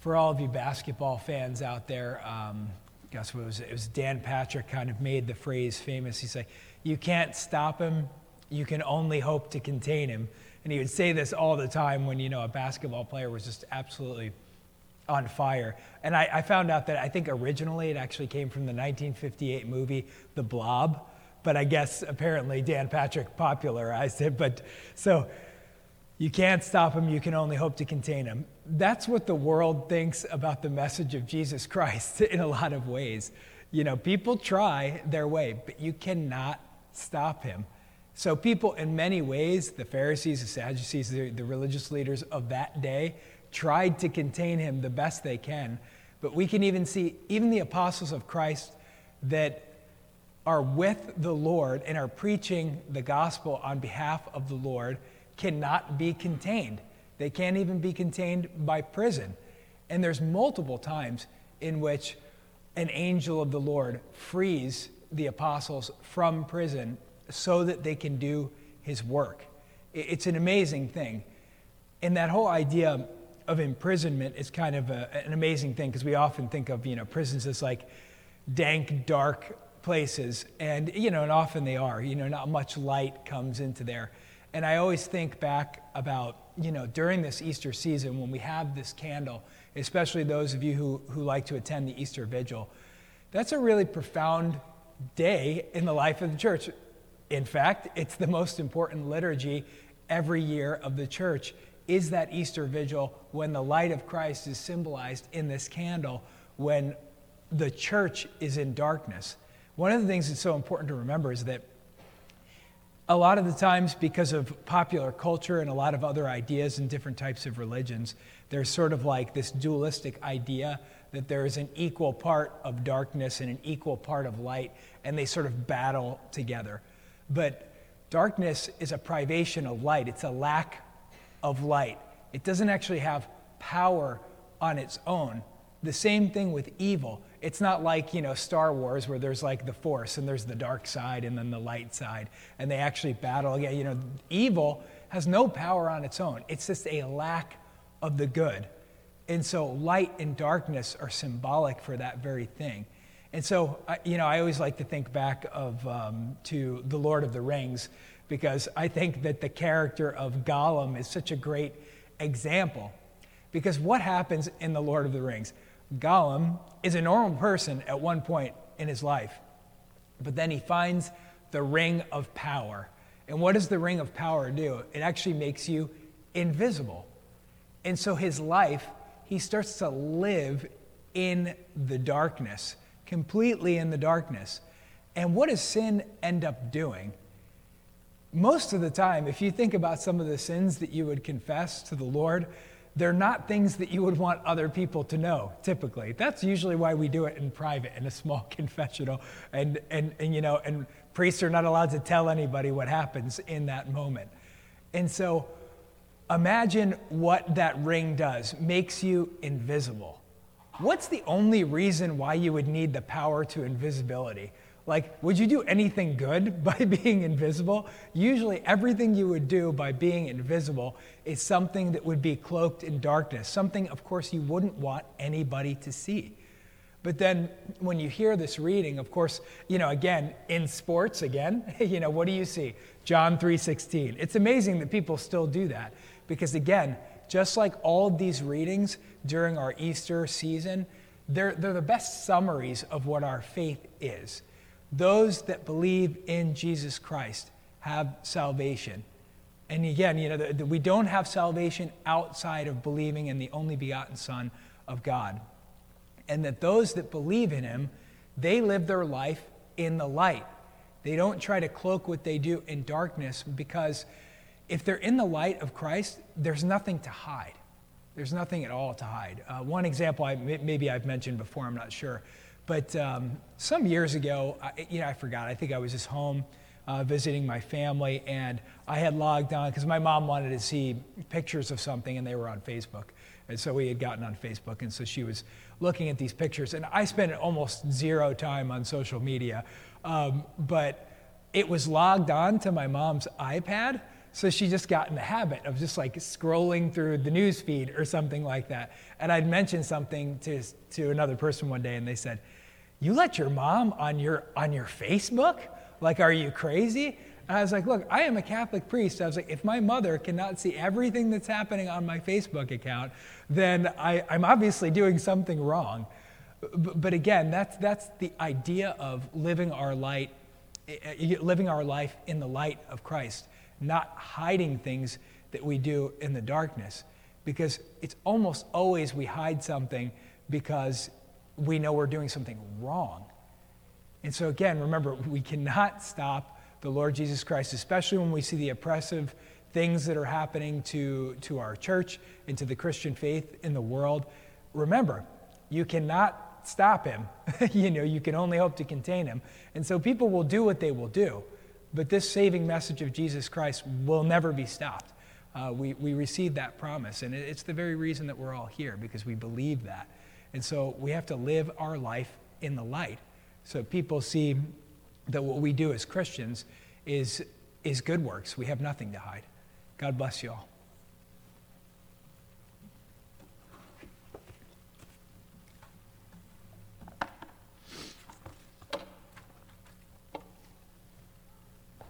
for all of you basketball fans out there, um, guess what it was? It was Dan Patrick kind of made the phrase famous. He said, You can't stop him, you can only hope to contain him. And he would say this all the time when, you know, a basketball player was just absolutely on fire. And I, I found out that I think originally it actually came from the 1958 movie The Blob, but I guess apparently Dan Patrick popularized it. But so you can't stop him, you can only hope to contain him. That's what the world thinks about the message of Jesus Christ in a lot of ways. You know, people try their way, but you cannot stop him. So, people, in many ways, the Pharisees, the Sadducees, the, the religious leaders of that day, tried to contain him the best they can. But we can even see, even the apostles of Christ that are with the Lord and are preaching the gospel on behalf of the Lord cannot be contained. They can't even be contained by prison. And there's multiple times in which an angel of the Lord frees the apostles from prison so that they can do his work. It's an amazing thing. And that whole idea of imprisonment is kind of a, an amazing thing because we often think of, you know, prisons as like dank, dark places. And, you know, and often they are. You know, not much light comes into there. And I always think back about, you know, during this Easter season when we have this candle, especially those of you who, who like to attend the Easter Vigil, that's a really profound day in the life of the church. In fact, it's the most important liturgy every year of the church is that Easter vigil when the light of Christ is symbolized in this candle when the church is in darkness. One of the things that's so important to remember is that a lot of the times, because of popular culture and a lot of other ideas and different types of religions, there's sort of like this dualistic idea that there is an equal part of darkness and an equal part of light, and they sort of battle together. But darkness is a privation of light, it's a lack of light. It doesn't actually have power on its own. The same thing with evil. It's not like, you know, Star Wars where there's like the force and there's the dark side and then the light side and they actually battle again. You know, evil has no power on its own. It's just a lack of the good. And so light and darkness are symbolic for that very thing. And so, you know, I always like to think back of um, to the Lord of the Rings because I think that the character of Gollum is such a great example. Because what happens in the Lord of the Rings? Gollum is a normal person at one point in his life, but then he finds the ring of power. And what does the ring of power do? It actually makes you invisible. And so his life, he starts to live in the darkness, completely in the darkness. And what does sin end up doing? Most of the time, if you think about some of the sins that you would confess to the Lord, they're not things that you would want other people to know typically. That's usually why we do it in private in a small confessional. And, and, and you know and priests are not allowed to tell anybody what happens in that moment. And so imagine what that ring does. Makes you invisible. What's the only reason why you would need the power to invisibility like, would you do anything good by being invisible? Usually, everything you would do by being invisible is something that would be cloaked in darkness, something, of course, you wouldn't want anybody to see. But then when you hear this reading, of course, you know, again, in sports, again, you know, what do you see? John 3:16. It's amazing that people still do that because again, just like all these readings during our Easter season, they're, they're the best summaries of what our faith is. Those that believe in Jesus Christ have salvation. And again, you know, the, the, we don't have salvation outside of believing in the only begotten Son of God. And that those that believe in him, they live their life in the light. They don't try to cloak what they do in darkness because if they're in the light of Christ, there's nothing to hide. There's nothing at all to hide. Uh, one example I, maybe I've mentioned before, I'm not sure. But um, some years ago, I, you know, I forgot. I think I was just home uh, visiting my family, and I had logged on because my mom wanted to see pictures of something, and they were on Facebook. And so we had gotten on Facebook, and so she was looking at these pictures. And I spent almost zero time on social media, um, but it was logged on to my mom's iPad. So she just got in the habit of just like scrolling through the news feed or something like that. And I'd mentioned something to, to another person one day, and they said, You let your mom on your, on your Facebook? Like, are you crazy? And I was like, Look, I am a Catholic priest. I was like, If my mother cannot see everything that's happening on my Facebook account, then I, I'm obviously doing something wrong. But again, that's, that's the idea of living our light, living our life in the light of Christ not hiding things that we do in the darkness. Because it's almost always we hide something because we know we're doing something wrong. And so, again, remember, we cannot stop the Lord Jesus Christ, especially when we see the oppressive things that are happening to, to our church and to the Christian faith in the world. Remember, you cannot stop him. you know, you can only hope to contain him. And so people will do what they will do. But this saving message of Jesus Christ will never be stopped. Uh, we, we receive that promise, and it's the very reason that we're all here, because we believe that. And so we have to live our life in the light. So people see that what we do as Christians is, is good works. We have nothing to hide. God bless you all.